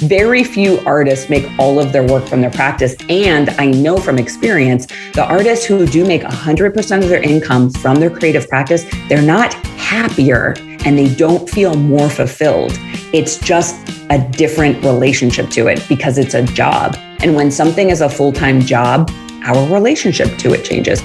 Very few artists make all of their work from their practice. And I know from experience, the artists who do make 100% of their income from their creative practice, they're not happier and they don't feel more fulfilled. It's just a different relationship to it because it's a job. And when something is a full time job, our relationship to it changes.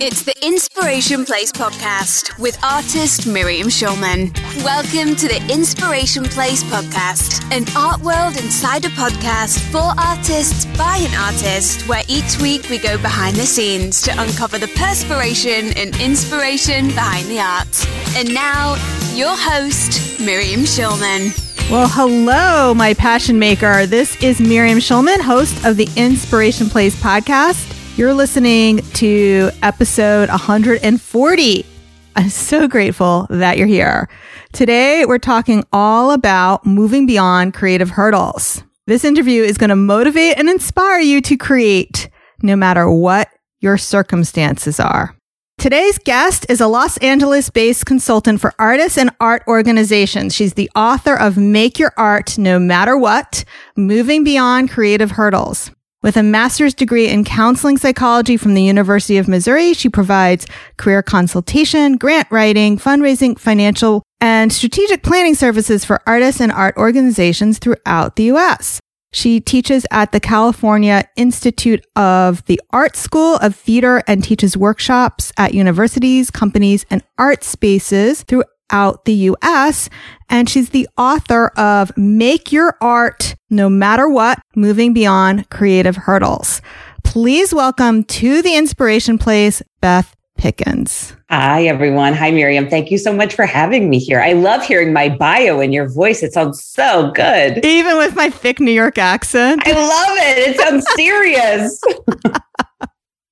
It's the Inspiration Place podcast with artist Miriam Schulman. Welcome to the Inspiration Place podcast, an art world insider podcast for artists by an artist, where each week we go behind the scenes to uncover the perspiration and inspiration behind the art. And now, your host, Miriam Schulman. Well, hello, my passion maker. This is Miriam Schulman, host of the Inspiration Place podcast. You're listening to episode 140. I'm so grateful that you're here. Today, we're talking all about moving beyond creative hurdles. This interview is going to motivate and inspire you to create no matter what your circumstances are. Today's guest is a Los Angeles based consultant for artists and art organizations. She's the author of Make Your Art No Matter What, Moving Beyond Creative Hurdles. With a master's degree in counseling psychology from the University of Missouri, she provides career consultation, grant writing, fundraising, financial, and strategic planning services for artists and art organizations throughout the U.S. She teaches at the California Institute of the Art School of Theater and teaches workshops at universities, companies, and art spaces throughout the US. And she's the author of Make Your Art No Matter What, Moving Beyond Creative Hurdles. Please welcome to the Inspiration Place, Beth Pickens. Hi, everyone. Hi, Miriam. Thank you so much for having me here. I love hearing my bio in your voice. It sounds so good. Even with my thick New York accent. I love it. It sounds serious.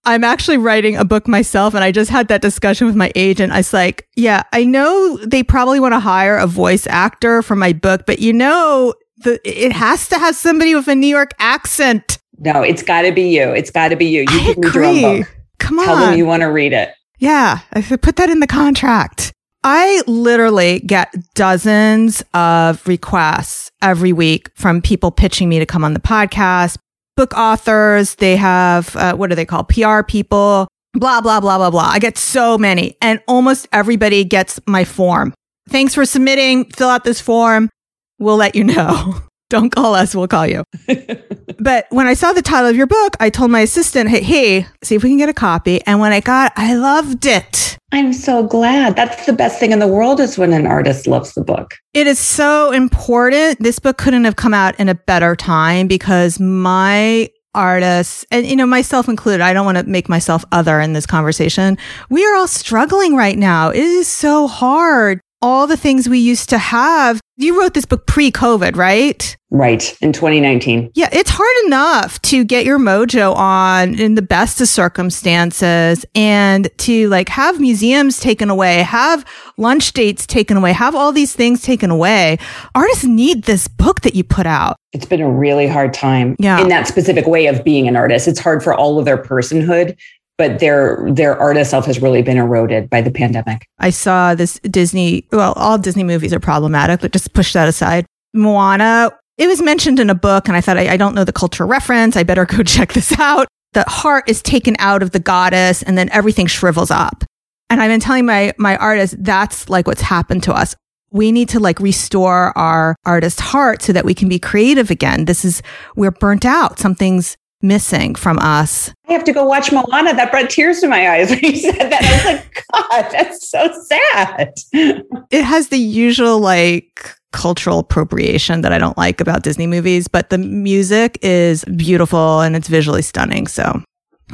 I'm actually writing a book myself, and I just had that discussion with my agent. I was like, yeah, I know they probably want to hire a voice actor for my book, but you know, the, it has to have somebody with a New York accent. No, it's got to be you. It's got to be you. You I can read agree. book. Come on. Tell them you want to read it. Yeah, I said put that in the contract. I literally get dozens of requests every week from people pitching me to come on the podcast, book authors. They have, uh, what do they call PR people, blah, blah, blah, blah, blah. I get so many and almost everybody gets my form. Thanks for submitting. Fill out this form. We'll let you know. Don't call us. We'll call you. but when I saw the title of your book, I told my assistant, Hey, hey, see if we can get a copy. And when I got, I loved it. I'm so glad. That's the best thing in the world is when an artist loves the book. It is so important. This book couldn't have come out in a better time because my artists and you know myself included i don't want to make myself other in this conversation we are all struggling right now it is so hard all the things we used to have you wrote this book pre-covid right Right. In 2019. yeah it's hard enough to get your mojo on in the best of circumstances and to like have museums taken away have lunch dates taken away have all these things taken away artists need this book that you put out It's been a really hard time Yeah. in that specific way of being an artist. It's hard for all of their personhood, but their their artist self has really been eroded by the pandemic. I saw this Disney, well, all Disney movies are problematic, but just push that aside. Moana, it was mentioned in a book, and I thought, I, I don't know the cultural reference. I better go check this out. The heart is taken out of the goddess, and then everything shrivels up. And I've been telling my, my artists, that's like what's happened to us. We need to like restore our artist heart so that we can be creative again. This is, we're burnt out. Something's missing from us. I have to go watch Moana. That brought tears to my eyes when you said that. I was like, God, that's so sad. it has the usual like cultural appropriation that I don't like about Disney movies, but the music is beautiful and it's visually stunning. So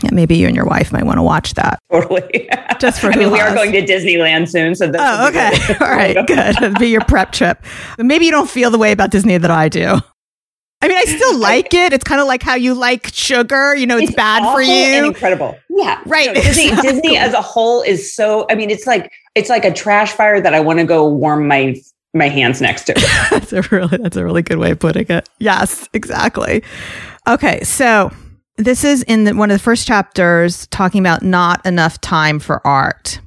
yeah, maybe you and your wife might want to watch that. Totally. Just for I mean, we are going to Disneyland soon, so that's Oh, okay. All right, good. It'll be your prep trip. But maybe you don't feel the way about Disney that I do. I mean, I still like it. It's kind of like how you like sugar. You know, it's, bad for you. incredible. Yeah. Right, No, Disney, exactly. Disney as a whole is so, I mean, it's like, it's like a trash fire that I want to go warm my, my hands next to. that's a really that's a really good way of putting it. Yes, exactly. Okay, so this is in the, one of the first chapters talking about not enough time for art.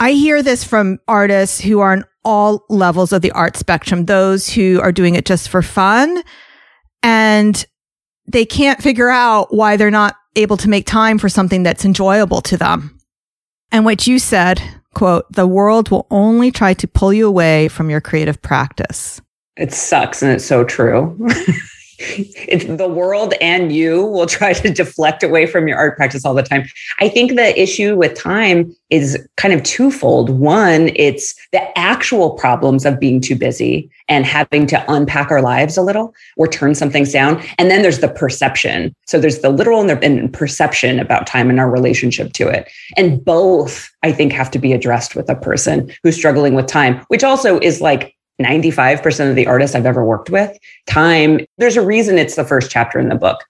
I hear this from artists who are on all levels of the art spectrum, those who are doing it just for fun and they can't figure out why they're not able to make time for something that's enjoyable to them. And what you said, quote, the world will only try to pull you away from your creative practice. It sucks and it's so true. the world and you will try to deflect away from your art practice all the time. I think the issue with time is kind of twofold. One, it's the actual problems of being too busy and having to unpack our lives a little or turn some things down. And then there's the perception. So there's the literal and the perception about time and our relationship to it. And both, I think, have to be addressed with a person who's struggling with time, which also is like 95% of the artists I've ever worked with, time, there's a reason it's the first chapter in the book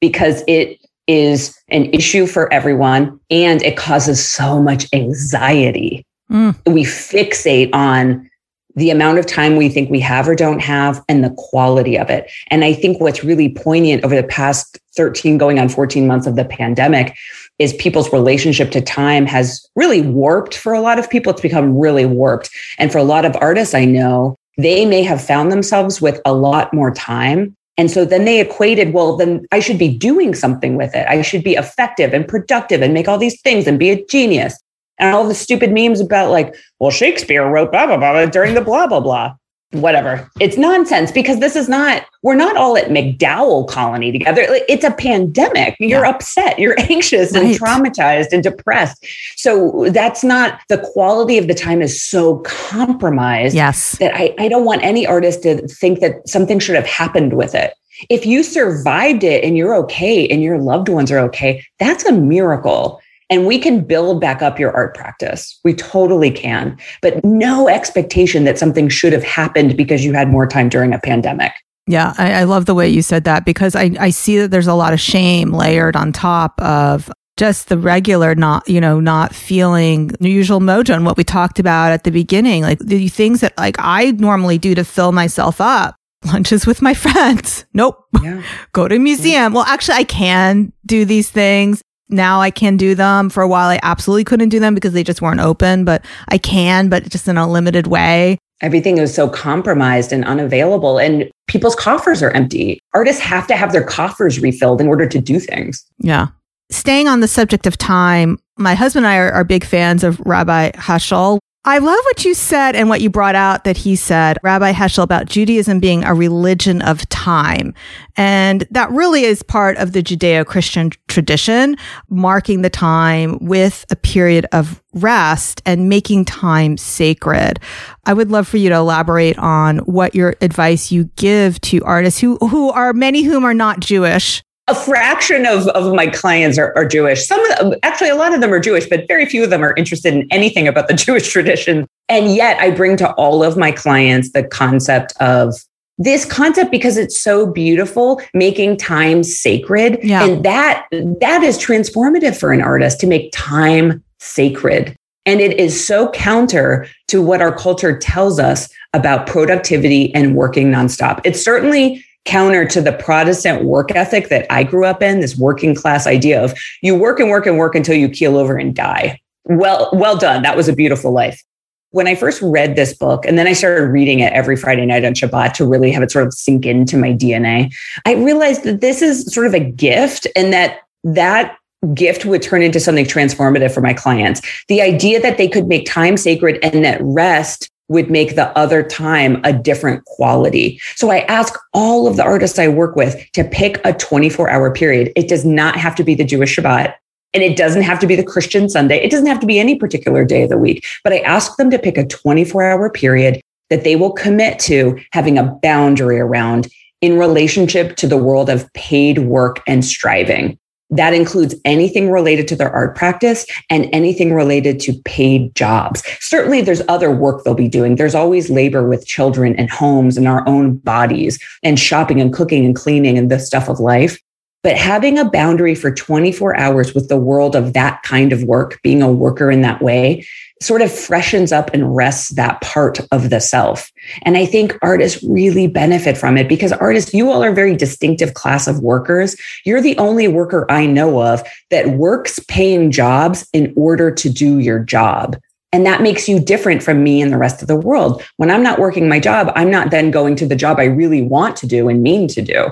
because it is an issue for everyone and it causes so much anxiety. Mm. We fixate on the amount of time we think we have or don't have and the quality of it. And I think what's really poignant over the past 13 going on 14 months of the pandemic is people's relationship to time has really warped for a lot of people. It's become really warped. And for a lot of artists I know, they may have found themselves with a lot more time. And so then they equated, well, then I should be doing something with it. I should be effective and productive and make all these things and be a genius. And all the stupid memes about like, well, Shakespeare wrote blah, blah, blah during the blah, blah, blah whatever. It's nonsense because this is not, we're not all at MacDowell colony together. It's a pandemic. You're yeah. upset, you're anxious right. and traumatized and depressed. So that's not the quality of the time is so compromised. Yes. That I, I don't want any artist to think that something should have happened with it. If you survived it and you're okay and your loved ones are okay, that's a miracle. And we can build back up your art practice. We totally can, but no expectation that something should have happened because you had more time during a pandemic. Yeah, I, I love the way you said that because I, I see that there's a lot of shame layered on top of just the regular not you know not feeling the usual mojo and what we talked about at the beginning like the things that like i normally do to fill myself up lunches with my friends nope yeah. go to a museum well actually i can do these things now I can do them. For a while, I absolutely couldn't do them because they just weren't open, but I can, but just in a limited way. Everything is so compromised and unavailable, and people's coffers are empty. Artists have to have their coffers refilled in order to do things. Yeah. Staying on the subject of time, my husband and I are, are big fans of Rabbi Heschel. I love what you said and what you brought out that he said, Rabbi Heschel, about Judaism being a religion of time. And that really is part of the Judeo Christian tradition, marking the time with a period of rest and making time sacred. I would love for you to elaborate on what your advice you give to artists who, who are many whom are not Jewish a fraction of, of my clients are, are Jewish. Some of them, actually, a lot of them are Jewish, but very few of them are interested in anything about the Jewish tradition. And yet I bring to all of my clients the concept of this concept because it's so beautiful, making time sacred. Yeah. And that, that is transformative for an artist to make time sacred. And it is so counter to what our culture tells us about productivity and working nonstop. It's certainly counter to the Protestant work ethic that I grew up in, this working class idea of you work and work and work until you keel over and die. Well, well done. That was a beautiful life. When I first read this book, and then I started reading it every Friday night on Shabbat to really have it sort of sink into my DNA, I realized that this is sort of a gift and that that gift would turn into something transformative for my clients. The idea that they could make time sacred and that rest would make the other time a different quality. So I ask all of the artists I work with to pick a 24 hour period. It does not have to be the Jewish Shabbat. And it doesn't have to be the Christian Sunday. It doesn't have to be any particular day of the week, but I ask them to pick a 24 hour period that they will commit to having a boundary around in relationship to the world of paid work and striving. That includes anything related to their art practice and anything related to paid jobs. Certainly, there's other work they'll be doing. There's always labor with children and homes and our own bodies and shopping and cooking and cleaning and the stuff of life. But having a boundary for 24 hours with the world of that kind of work, being a worker in that way, sort of freshens up and rests that part of the self. And I think artists really benefit from it because artists, you all are a very distinctive class of workers. You're the only worker I know of that works paying jobs in order to do your job. And that makes you different from me and the rest of the world. When I'm not working my job, I'm not then going to the job I really want to do and mean to do.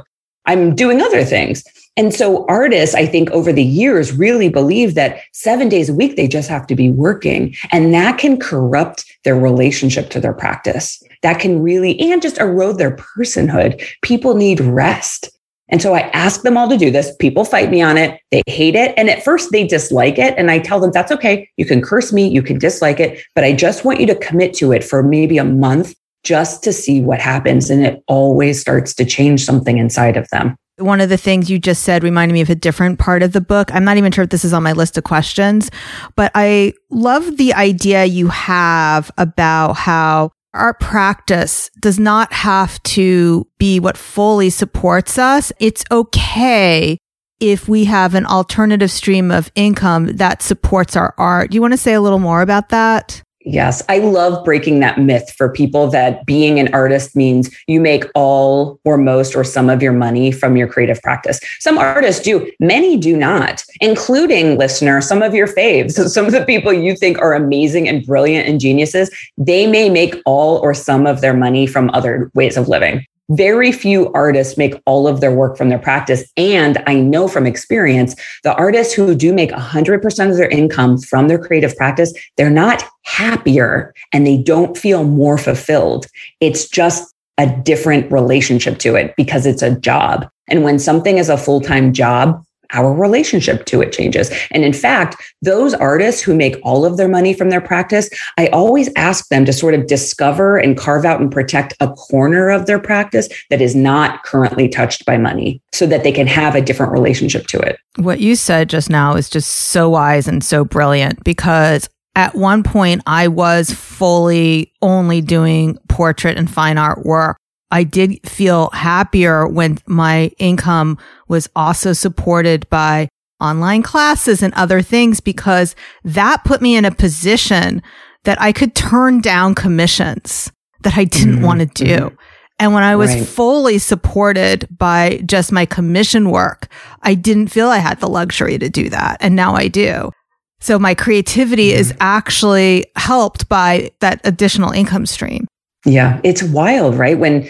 I'm doing other things. And so artists, I think over the years really believe that seven days a week, they just have to be working and that can corrupt their relationship to their practice. That can really, and just erode their personhood. People need rest. And so I ask them all to do this. People fight me on it. They hate it. And at first they dislike it. And I tell them, that's okay. You can curse me. You can dislike it, but I just want you to commit to it for maybe a month just to see what happens. And it always starts to change something inside of them. One of the things you just said reminded me of a different part of the book. I'm not even sure if this is on my list of questions, but I love the idea you have about how our practice does not have to be what fully supports us. It's okay if we have an alternative stream of income that supports our art. Do you want to say a little more about that? Yes, I love breaking that myth for people that being an artist means you make all or most or some of your money from your creative practice. Some artists do, many do not, including listener, some of your faves, some of the people you think are amazing and brilliant and geniuses, they may make all or some of their money from other ways of living very few artists make all of their work from their practice. And I know from experience, the artists who do make 100% of their income from their creative practice, they're not happier and they don't feel more fulfilled. It's just a different relationship to it because it's a job. And when something is a full time job, our relationship to it changes. And in fact, those artists who make all of their money from their practice, I always ask them to sort of discover and carve out and protect a corner of their practice that is not currently touched by money so that they can have a different relationship to it. What you said just now is just so wise and so brilliant because at one point I was fully only doing portrait and fine art work I did feel happier when my income was also supported by online classes and other things because that put me in a position that I could turn down commissions that I didn't mm-hmm. want to do. Mm-hmm. And when I was right. fully supported by just my commission work, I didn't feel I had the luxury to do that. And now I do. So my creativity mm-hmm. is actually helped by that additional income stream. Yeah, it's wild, right? When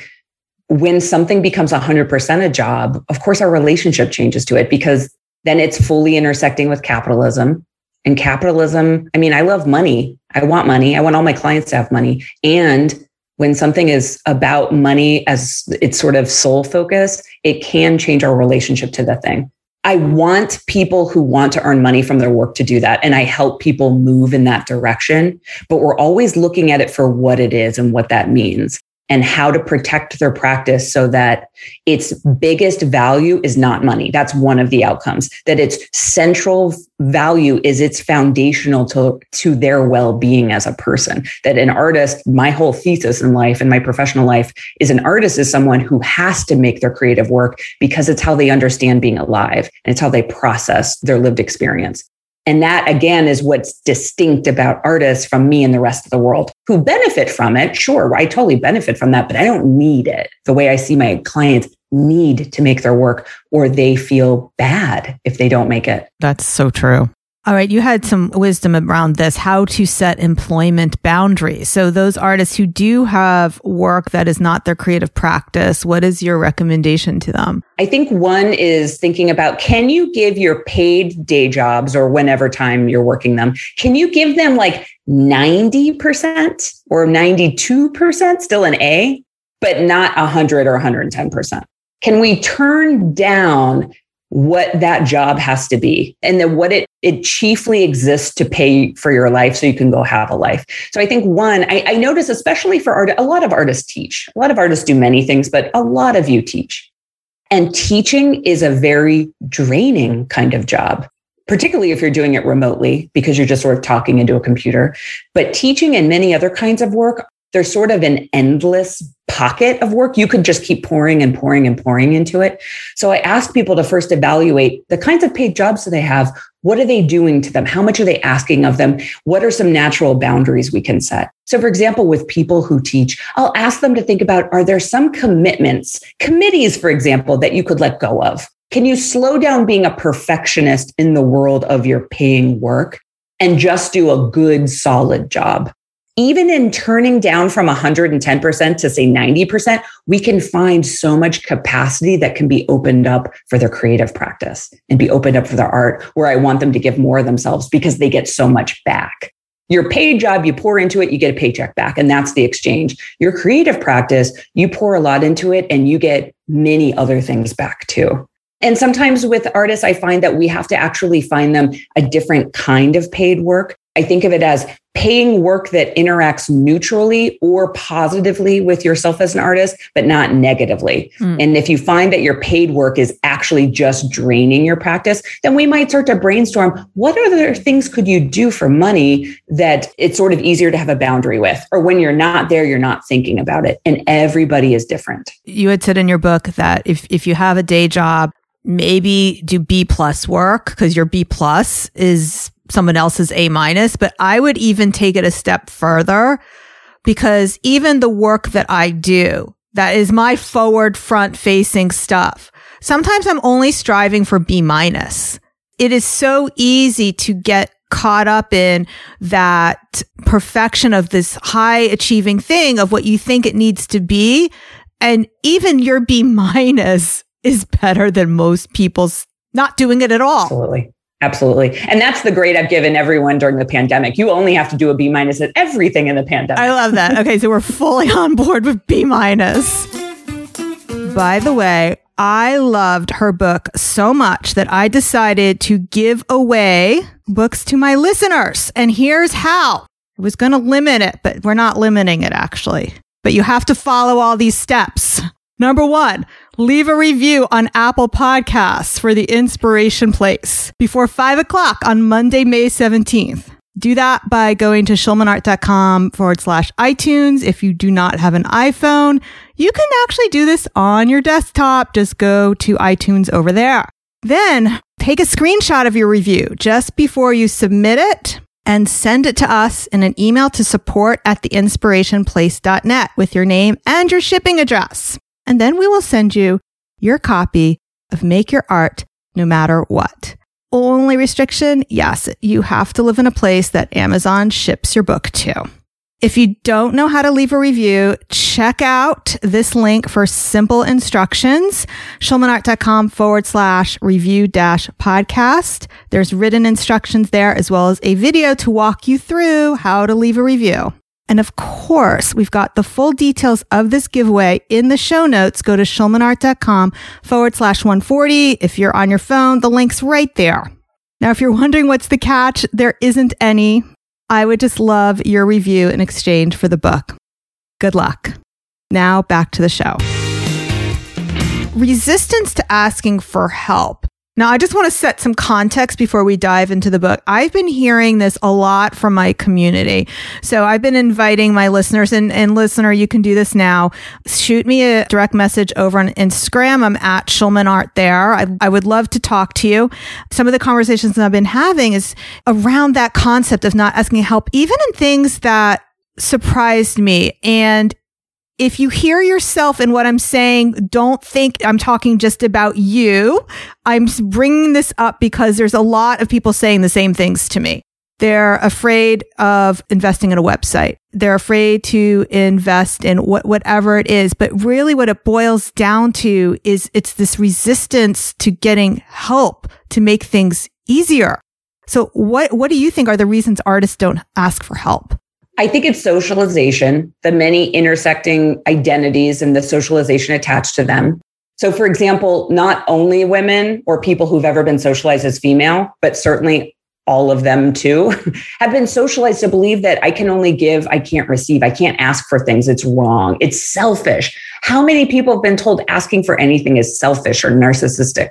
when something becomes 100% a job, of course our relationship changes to it because then it's fully intersecting with capitalism. And capitalism, I mean, I love money. I want money. I want all my clients to have money. And when something is about money as its sort of sole focus, it can change our relationship to the thing. I want people who want to earn money from their work to do that. And I help people move in that direction. But we're always looking at it for what it is and what that means and how to protect their practice so that its biggest value is not money. That's one of the outcomes, that its central value is its foundational to, to their well-being as a person. That an artist, my whole thesis in life and my professional life is an artist is someone who has to make their creative work because it's how they understand being alive and it's how they process their lived experience. And that again is what's distinct about artists from me and the rest of the world who benefit from it. Sure, I totally benefit from that, but I don't need it the way I see my clients need to make their work or they feel bad if they don't make it. That's so true. All right, you had some wisdom around this, how to set employment boundaries. So those artists who do have work that is not their creative practice, what is your recommendation to them? I think one is thinking about can you give your paid day jobs or whenever time you're working them, can you give them like 90% or 92% still an A, but not 100 or 110%? Can we turn down what that job has to be and then what it it chiefly exists to pay for your life so you can go have a life. So i think one i, I notice especially for art a lot of artists teach. A lot of artists do many things but a lot of you teach. And teaching is a very draining kind of job particularly if you're doing it remotely because you're just sort of talking into a computer. But teaching and many other kinds of work there's sort of an endless pocket of work. You could just keep pouring and pouring and pouring into it. So I ask people to first evaluate the kinds of paid jobs that they have. What are they doing to them? How much are they asking of them? What are some natural boundaries we can set? So, for example, with people who teach, I'll ask them to think about are there some commitments, committees, for example, that you could let go of? Can you slow down being a perfectionist in the world of your paying work and just do a good, solid job. Even in turning down from 110% to say 90%, we can find so much capacity that can be opened up for their creative practice and be opened up for their art, where I want them to give more of themselves because they get so much back. Your paid job, you pour into it, you get a paycheck back, and that's the exchange. Your creative practice, you pour a lot into it and you get many other things back too. And sometimes with artists, I find that we have to actually find them a different kind of paid work. I think of it as paying work that interacts neutrally or positively with yourself as an artist, but not negatively. Mm. And if you find that your paid work is actually just draining your practice, then we might start to brainstorm what other things could you do for money that it's sort of easier to have a boundary with? Or when you're not there, you're not thinking about it. And everybody is different. You had said in your book that if, if you have a day job, maybe do B plus work because your B plus is someone else's A minus, but I would even take it a step further because even the work that I do, that is my forward front facing stuff. Sometimes I'm only striving for B minus. It is so easy to get caught up in that perfection of this high achieving thing of what you think it needs to be. And even your B minus is better than most people's not doing it at all. Absolutely. Absolutely. And that's the grade I've given everyone during the pandemic. You only have to do a B minus at everything in the pandemic. I love that. Okay. So we're fully on board with B minus. By the way, I loved her book so much that I decided to give away books to my listeners. And here's how I was going to limit it, but we're not limiting it actually. But you have to follow all these steps. Number one, leave a review on Apple Podcasts for the Inspiration Place before five o'clock on Monday, May 17th. Do that by going to schulmanart.com forward slash iTunes. If you do not have an iPhone, you can actually do this on your desktop. Just go to iTunes over there. Then take a screenshot of your review just before you submit it and send it to us in an email to support at theinspirationplace.net with your name and your shipping address and then we will send you your copy of Make Your Art no matter what. Only restriction, yes, you have to live in a place that Amazon ships your book to. If you don't know how to leave a review, check out this link for simple instructions, schulmanart.com forward slash review dash podcast. There's written instructions there as well as a video to walk you through how to leave a review. And of course, we've got the full details of this giveaway in the show notes. Go to schulmanart.com forward slash 140. If you're on your phone, the link's right there. Now, if you're wondering what's the catch, there isn't any. I would just love your review in exchange for the book. Good luck. Now back to the show. Resistance to asking for help now, I just want to set some context before we dive into the book. I've been hearing this a lot from my community. So I've been inviting my listeners and, and listener, you can do this now. Shoot me a direct message over on Instagram. I'm at Schulman Art there. I, I would love to talk to you. Some of the conversations that I've been having is around that concept of not asking help, even in things that surprised me. And if you hear yourself in what I'm saying, don't think I'm talking just about you. I'm bringing this up because there's a lot of people saying the same things to me. They're afraid of investing in a website. They're afraid to invest in what, whatever it is. But really what it boils down to is it's this resistance to getting help to make things easier. So what, what do you think are the reasons artists don't ask for help? I think it's socialization, the many intersecting identities and the socialization attached to them. So, for example, not only women or people who've ever been socialized as female, but certainly all of them too, have been socialized to believe that I can only give, I can't receive, I can't ask for things. It's wrong. It's selfish. How many people have been told asking for anything is selfish or narcissistic?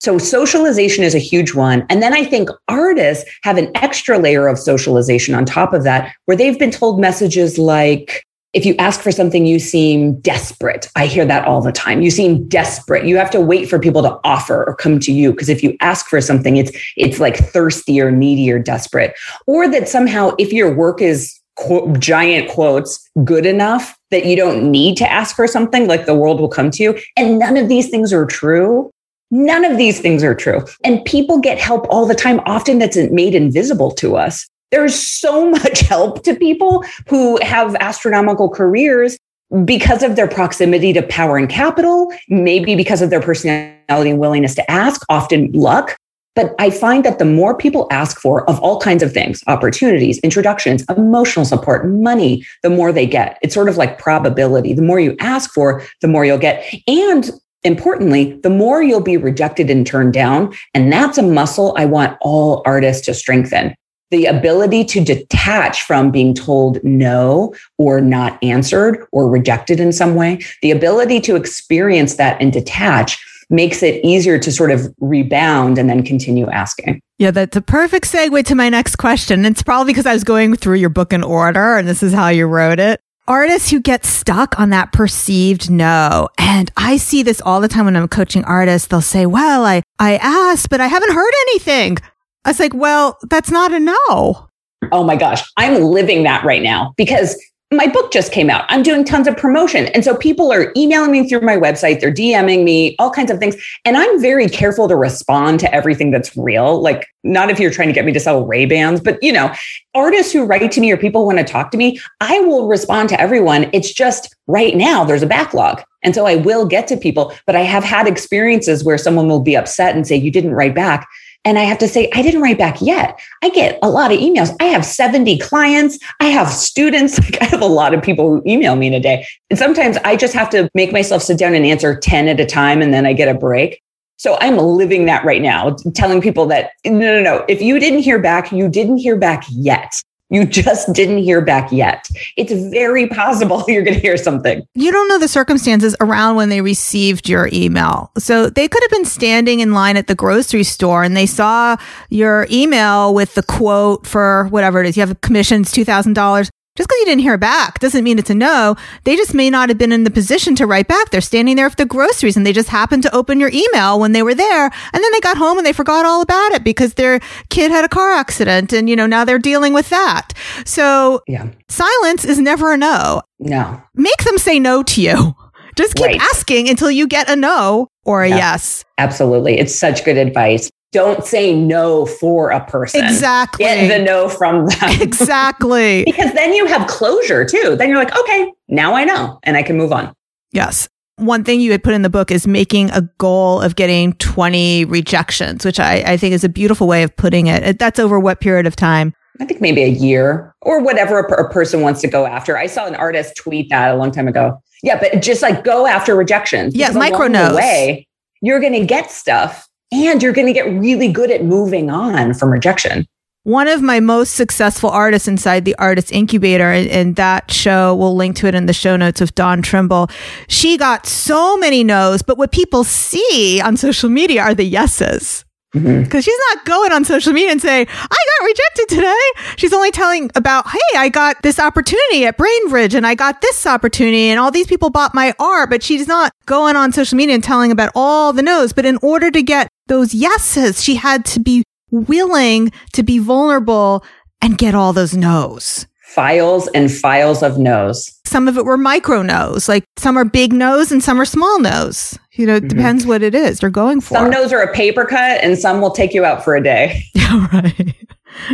So socialization is a huge one. And then I think artists have an extra layer of socialization on top of that, where they've been told messages like, if you ask for something, you seem desperate. I hear that all the time. You seem desperate. You have to wait for people to offer or come to you. Because if you ask for something, it's, it's like thirsty or needy or desperate. Or that somehow if your work is quote, giant quotes good enough that you don't need to ask for something, like the world will come to you. And none of these things are true. None of these things are true. And people get help all the time. Often that's made invisible to us. There's so much help to people who have astronomical careers because of their proximity to power and capital, maybe because of their personality and willingness to ask, often luck. But I find that the more people ask for of all kinds of things, opportunities, introductions, emotional support, money, the more they get. It's sort of like probability. The more you ask for, the more you'll get. And importantly, the more you'll be rejected and turned down. And that's a muscle I want all artists to strengthen the ability to detach from being told no or not answered or rejected in some way, the ability to experience that and detach makes it easier to sort of rebound and then continue asking. Yeah, that's a perfect segue to my next question. It's probably because I was going through your book in order and this is how you wrote it. Artists who get stuck on that perceived no. And I see this all the time when I'm coaching artists. They'll say, well, I, I asked, but I haven't heard anything. I was like, well, that's not a no. Oh my gosh, I'm living that right now because my book just came out. I'm doing tons of promotion. And so people are emailing me through my website, they're DMing me, all kinds of things. And I'm very careful to respond to everything that's real. Like, not if you're trying to get me to sell Ray-Bans, but you know, artists who write to me or people want to talk to me, I will respond to everyone. It's just right now there's a backlog. And so I will get to people, but I have had experiences where someone will be upset and say, You didn't write back. And I have to say, I didn't write back yet. I get a lot of emails. I have 70 clients. I have students. Like I have a lot of people who email me in a day. And sometimes I just have to make myself sit down and answer 10 at a time and then I get a break. So I'm living that right now, telling people that no, no, no. If you didn't hear back, you didn't hear back yet. You just didn't hear back yet. It's very possible you're going to hear something. You don't know the circumstances around when they received your email. So they could have been standing in line at the grocery store and they saw your email with the quote for whatever it is. You have commissions, $2,000 just because you didn't hear back doesn't mean it's a no. They just may not have been in the position to write back. They're standing there for the groceries and they just happened to open your email when they were there. And then they got home and they forgot all about it because their kid had a car accident and, you know, now they're dealing with that. So yeah. silence is never a no. No. Make them say no to you. Just keep right. asking until you get a no or a yeah. yes. Absolutely. It's such good advice don't say no for a person. Exactly. Get the no from them. Exactly. because then you have closure too. Then you're like, okay, now I know and I can move on. Yes. One thing you had put in the book is making a goal of getting 20 rejections, which I, I think is a beautiful way of putting it. That's over what period of time? I think maybe a year or whatever a, a person wants to go after. I saw an artist tweet that a long time ago. Yeah, but just like go after rejections. Yeah, micro notes. Way, you're going to get stuff and you're going to get really good at moving on from rejection. One of my most successful artists inside the Artist Incubator, and that show, we'll link to it in the show notes with Dawn Trimble. She got so many no's, but what people see on social media are the yeses. Because mm-hmm. she's not going on social media and say, I got rejected today. She's only telling about, hey, I got this opportunity at Bainbridge and I got this opportunity and all these people bought my art, but she's not going on social media and telling about all the no's. But in order to get those yeses. She had to be willing to be vulnerable and get all those no's. Files and files of no's. Some of it were micro no's, like some are big no's and some are small no's. You know, it mm-hmm. depends what it is they're going for. Some no's are a paper cut and some will take you out for a day. Yeah, right.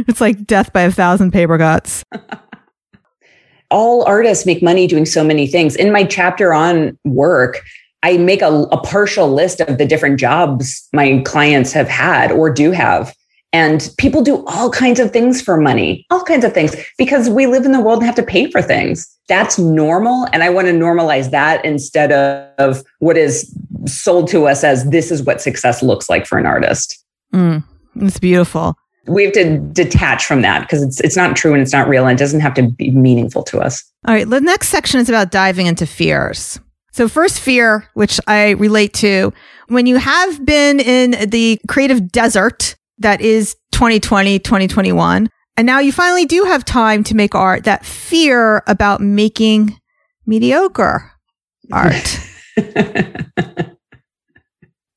It's like death by a thousand paper cuts. All artists make money doing so many things. In my chapter on work, I make a, a partial list of the different jobs my clients have had or do have. And people do all kinds of things for money, all kinds of things, because we live in the world and have to pay for things. That's normal. And I want to normalize that instead of what is sold to us as this is what success looks like for an artist. Mm, it's beautiful. We have to detach from that because it's it's not true and it's not real and it doesn't have to be meaningful to us. All right. The next section is about diving into fears. So first fear, which I relate to, when you have been in the creative desert that is 2020, 2021, and now you finally do have time to make art, that fear about making mediocre art.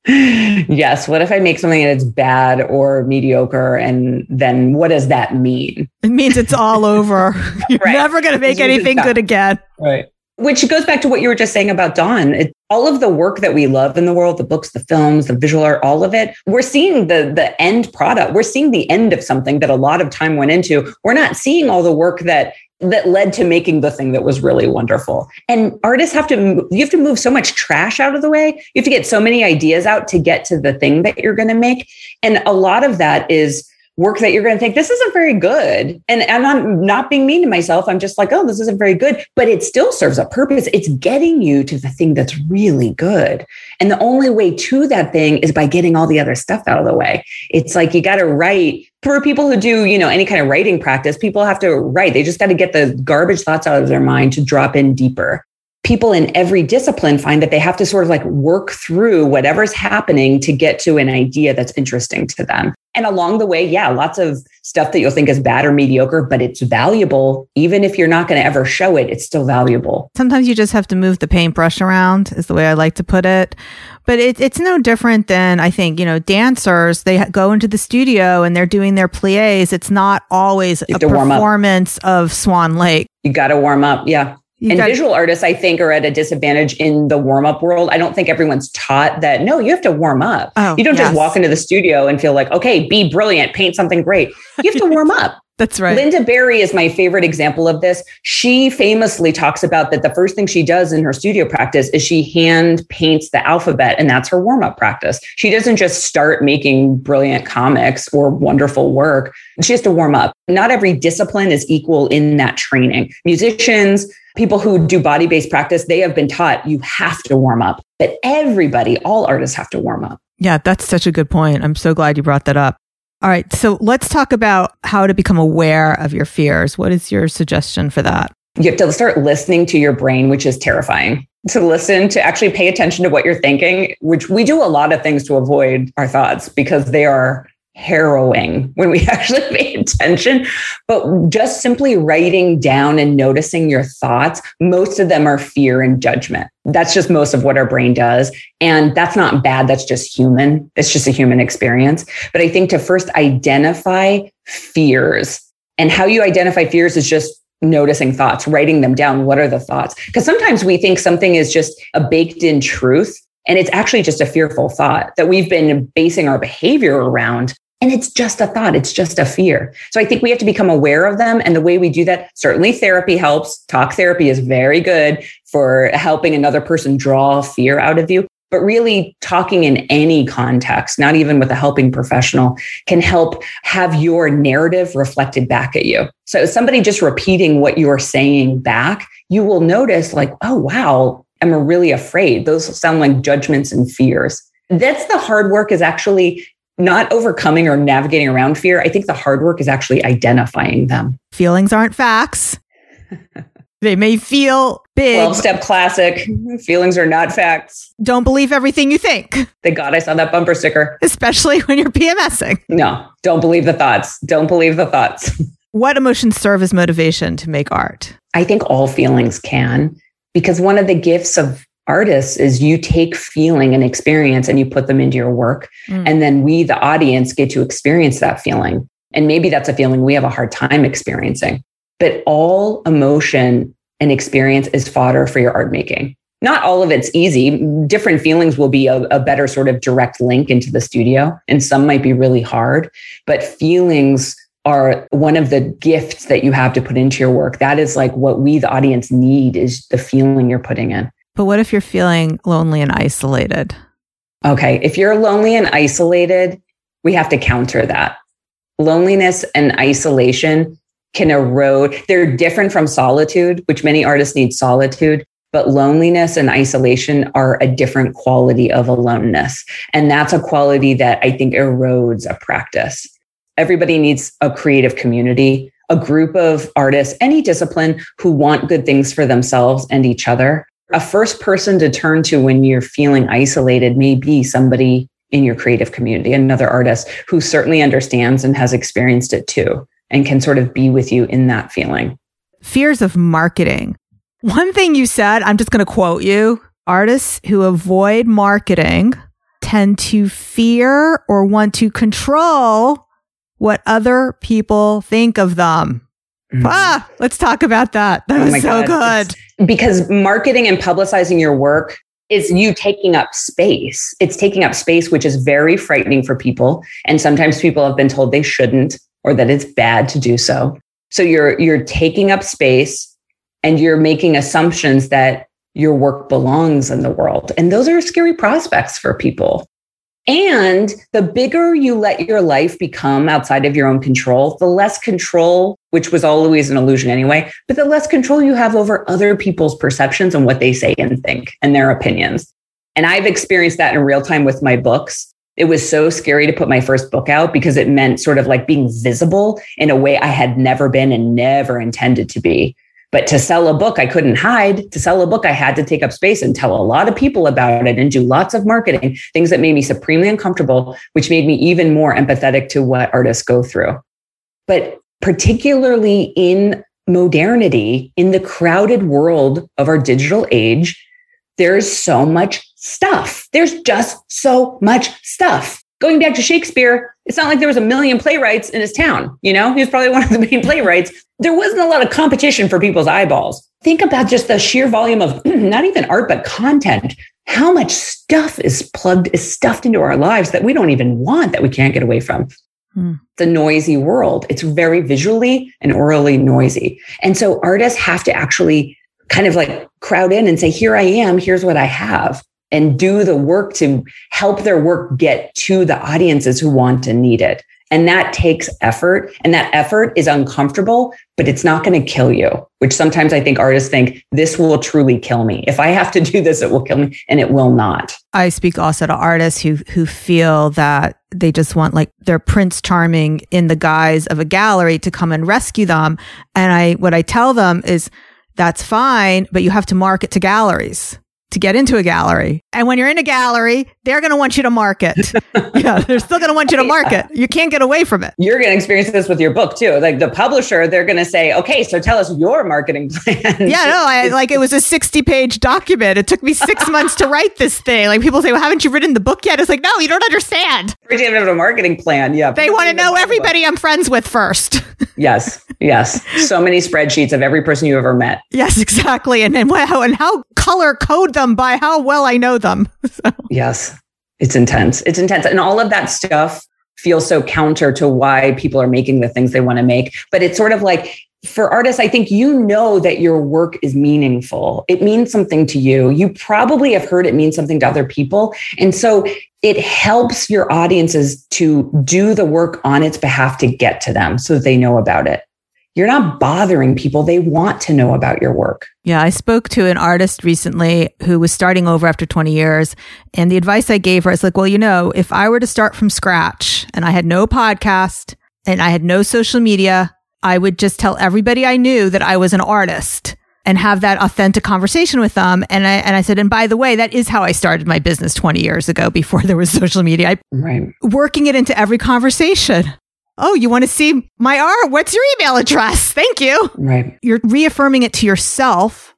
yes. What if I make something that's bad or mediocre? And then what does that mean? It means it's all over. You're right. never going to make anything good again. Right. Which goes back to what you were just saying about Dawn. It, all of the work that we love in the world, the books, the films, the visual art, all of it, we're seeing the the end product. We're seeing the end of something that a lot of time went into. We're not seeing all the work that that led to making the thing that was really wonderful. And artists have to you have to move so much trash out of the way. You have to get so many ideas out to get to the thing that you're going to make. And a lot of that is work that you're going to think this isn't very good. And, and i'm not being mean to myself. I'm just like oh this isn't very good. But it still serves a purpose. It's getting you to the thing that's really good. And the only way to that thing is by getting all the other stuff out of the way. It's like you got to write for people who do you know any kind of writing practice people have to write. They just got to get the garbage thoughts out of their mind to drop in deeper people in every discipline find that they have to sort of like work through whatever's happening to get to an idea that's interesting to them. And along the way, yeah, lots of stuff that you'll think is bad or mediocre, but it's valuable. Even if you're not going to ever show it, it's still valuable. Sometimes you just have to move the paintbrush around, is the way I like to put it. But it, it's no different than I think, you know, dancers, they go into the studio and they're doing their pliés. It's not always a performance of Swan Lake. You got to warm up. Yeah. You and visual artists, I think, are at a disadvantage in the warm up world. I don't think everyone's taught that. No, you have to warm up. Oh, you don't yes. just walk into the studio and feel like, okay, be brilliant, paint something great. You have to warm up. That's right. Lynda Barry is my favorite example of this. She famously talks about that the first thing she does in her studio practice is she hand paints the alphabet, and that's her warm up practice. She doesn't just start making brilliant comics or wonderful work. She has to warm up. Not every discipline is equal in that training. Musicians, people who do body based practice, they have been taught you have to warm up, but everybody, all artists have to warm up. Yeah, that's such a good point. I'm so glad you brought that up. All right. So let's talk about how to become aware of your fears. What is your suggestion for that? You have to start listening to your brain, which is terrifying. To listen, to actually pay attention to what you're thinking, which we do a lot of things to avoid our thoughts because they are harrowing when we actually pay attention. But just simply writing down and noticing your thoughts, most of them are fear and judgment. That's just most of what our brain does. And that's not bad. That's just human. It's just a human experience. But I think to first identify fears and how you identify fears is just noticing thoughts, writing them down. What are the thoughts? Because sometimes we think something is just a baked in truth. And it's actually just a fearful thought that we've been basing our behavior around. And it's just a thought, it's just a fear. So I think we have to become aware of them. And the way we do that, certainly therapy helps. Talk therapy is very good for helping another person draw fear out of you. But really, talking in any context, not even with a helping professional, can help have your narrative reflected back at you. So, somebody just repeating what you're saying back, you will notice, like, oh, wow, I'm really afraid. Those sound like judgments and fears. That's the hard work is actually not overcoming or navigating around fear. I think the hard work is actually identifying them. Feelings aren't facts. they may feel big. 12 step classic. Feelings are not facts. Don't believe everything you think. Thank God I saw that bumper sticker. Especially when you're PMSing. No, don't believe the thoughts. Don't believe the thoughts. what emotions serve as motivation to make art? I think all feelings can, because one of the gifts of artists is you take feeling and experience and you put them into your work. Mm. And then we, the audience, get to experience that feeling. And maybe that's a feeling we have a hard time experiencing. But all emotion and experience is fodder for your art making. Not all of it's easy. Different feelings will be a, a better sort of direct link into the studio, and some might be really hard. But feelings are one of the gifts that you have to put into your work. That is like what we, the audience, need is the feeling you're putting in. But what if you're feeling lonely and isolated? Okay. If you're lonely and isolated, we have to counter that. Loneliness and isolation can erode. They're different from solitude, which many artists need solitude, but loneliness and isolation are a different quality of aloneness. And that's a quality that I think erodes a practice. Everybody needs a creative community, a group of artists, any discipline who want good things for themselves and each other a first person to turn to when you're feeling isolated may be somebody in your creative community, another artist who certainly understands and has experienced it too, and can sort of be with you in that feeling. Fears of marketing. One thing you said, I'm just going to quote you artists who avoid marketing tend to fear or want to control what other people think of them. Mm-hmm. Ah, let's talk about that. That oh was so God. good. Because marketing and publicizing your work is you taking up space. It's taking up space, which is very frightening for people. And sometimes people have been told they shouldn't or that it's bad to do so. So you're you're taking up space and you're making assumptions that your work belongs in the world. And those are scary prospects for people. And the bigger you let your life become outside of your own control, the less control, which was always an illusion anyway, but the less control you have over other people's perceptions and what they say and think and their opinions. And I've experienced that in real time with my books. It was so scary to put my first book out because it meant sort of like being visible in a way I had never been and never intended to be. But to sell a book, I couldn't hide. To sell a book, I had to take up space and tell a lot of people about it and do lots of marketing, things that made me supremely uncomfortable, which made me even more empathetic to what artists go through. But particularly in modernity, in the crowded world of our digital age, there's so much stuff. There's just so much stuff going back to Shakespeare, it's not like there was a million playwrights in his town. You know, he was probably one of the main playwrights. There wasn't a lot of competition for people's eyeballs. Think about just the sheer volume of not even art, but content. How much stuff is plugged, is stuffed into our lives that we don't even want, that we can't get away from. Hmm. The noisy world. It's very visually and aurally noisy. And so artists have to actually kind of like crowd in and say, here I am, here's what I have and do the work to help their work get to the audiences who want and need it. And that takes effort. And that effort is uncomfortable, but it's not going to kill you, which sometimes I think artists think this will truly kill me. If I have to do this, it will kill me. And it will not. I speak also to artists who, who feel that they just want like their Prince Charming in the guise of a gallery to come and rescue them. And I, what I tell them is that's fine, but you have to market to galleries to get into a gallery. And when you're in a gallery, they're going to want you to market. yeah, they're still going to want you to market. You can't get away from it. You're going to experience this with your book too. Like the publisher, they're going to say, "Okay, so tell us your marketing plan." Yeah, no, I, like it was a 60-page document. It took me 6 months to write this thing. Like people say, "Well, haven't you written the book yet?" It's like, "No, you don't understand." We have a marketing plan. Yeah. They want to know everybody I'm friends with first. yes. Yes. So many spreadsheets of every person you ever met. Yes, exactly. And and how and how color code them by how well I know them. So. Yes. It's intense. It's intense. And all of that stuff feels so counter to why people are making the things they want to make. But it's sort of like for artists, I think you know that your work is meaningful. It means something to you. You probably have heard it mean something to other people. And so it helps your audiences to do the work on its behalf to get to them so that they know about it you're not bothering people. They want to know about your work. Yeah, I spoke to an artist recently who was starting over after 20 years. And the advice I gave her is like, well, you know, if I were to start from scratch and I had no podcast and I had no social media, I would just tell everybody I knew that I was an artist and have that authentic conversation with them. And I, and I said, and by the way, that is how I started my business 20 years ago before there was social media. I, right. Working it into every conversation. Oh, you want to see my art? What's your email address? Thank you. Right. You're reaffirming it to yourself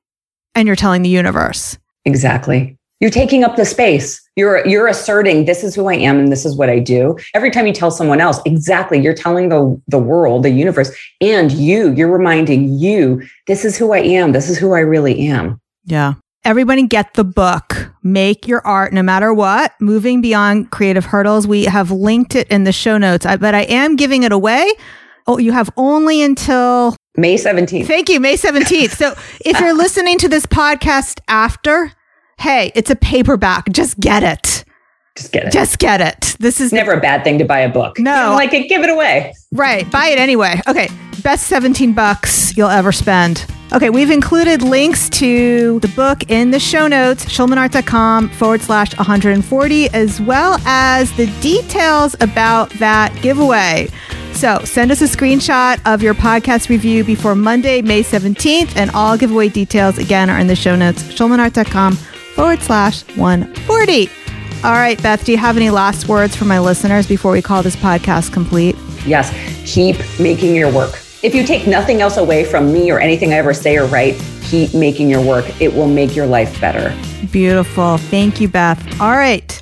and you're telling the universe. Exactly. You're taking up the space. You're you're asserting this is who I am and this is what I do. Every time you tell someone else, exactly, you're telling the the world, the universe, and you, you're reminding you, this is who I am. This is who I really am. Yeah. Everybody get the book. Make your art no matter what. Moving beyond creative hurdles. We have linked it in the show notes, but I am giving it away. Oh, you have only until May 17th. Thank you, May 17th. So if you're listening to this podcast after, hey, it's a paperback. Just get it. Just get it. Just get it. This is never a bad thing to buy a book. No. like it, give it away. Right. Buy it anyway. Okay. Best 17 bucks you'll ever spend. Okay, we've included links to the book in the show notes, schulmanart.com forward slash 140, as well as the details about that giveaway. So send us a screenshot of your podcast review before Monday, May 17th, and all giveaway details again are in the show notes, schulmanart.com forward slash 140. All right, Beth, do you have any last words for my listeners before we call this podcast complete? Yes, keep making your work. If you take nothing else away from me or anything I ever say or write, keep making your work. It will make your life better. Beautiful. Thank you, Beth. All right.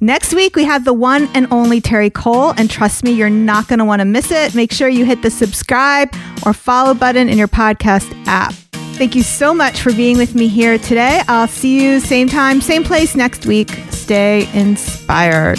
Next week, we have the one and only Terri Cole, and trust me, you're not going to want to miss it. Make sure you hit the subscribe or follow button in your podcast app. Thank you so much for being with me here today. I'll see you same time, same place next week. Stay inspired.